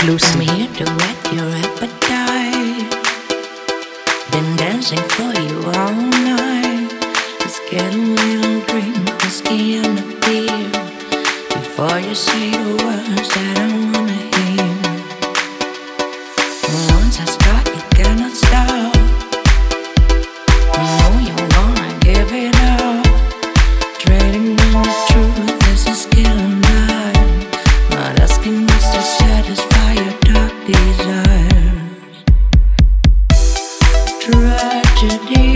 Exclusive. Here to whet your appetite. Been dancing for you all night. Let's get a little drink, whiskey and a beer. Before you say the words 决定。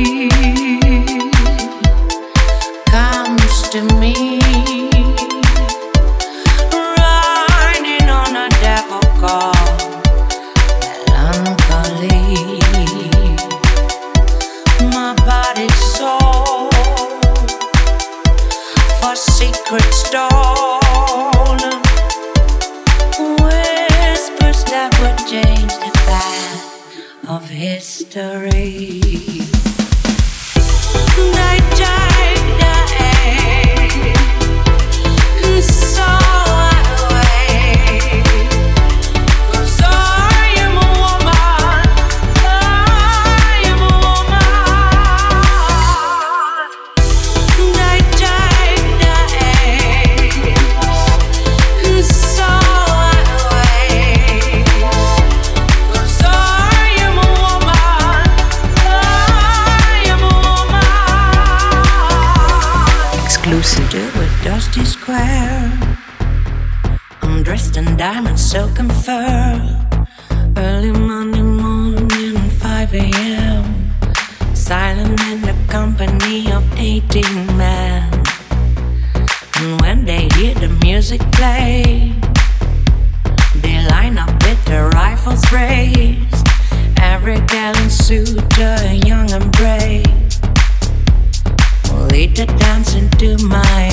History. A square. I'm dressed in diamond silk and fur. Early Monday morning, 5 a.m. Silent in the company of 18 men. And when they hear the music play, they line up with their rifles raised. Every gallant suitor, young and brave lead the dance into my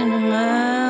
in a man.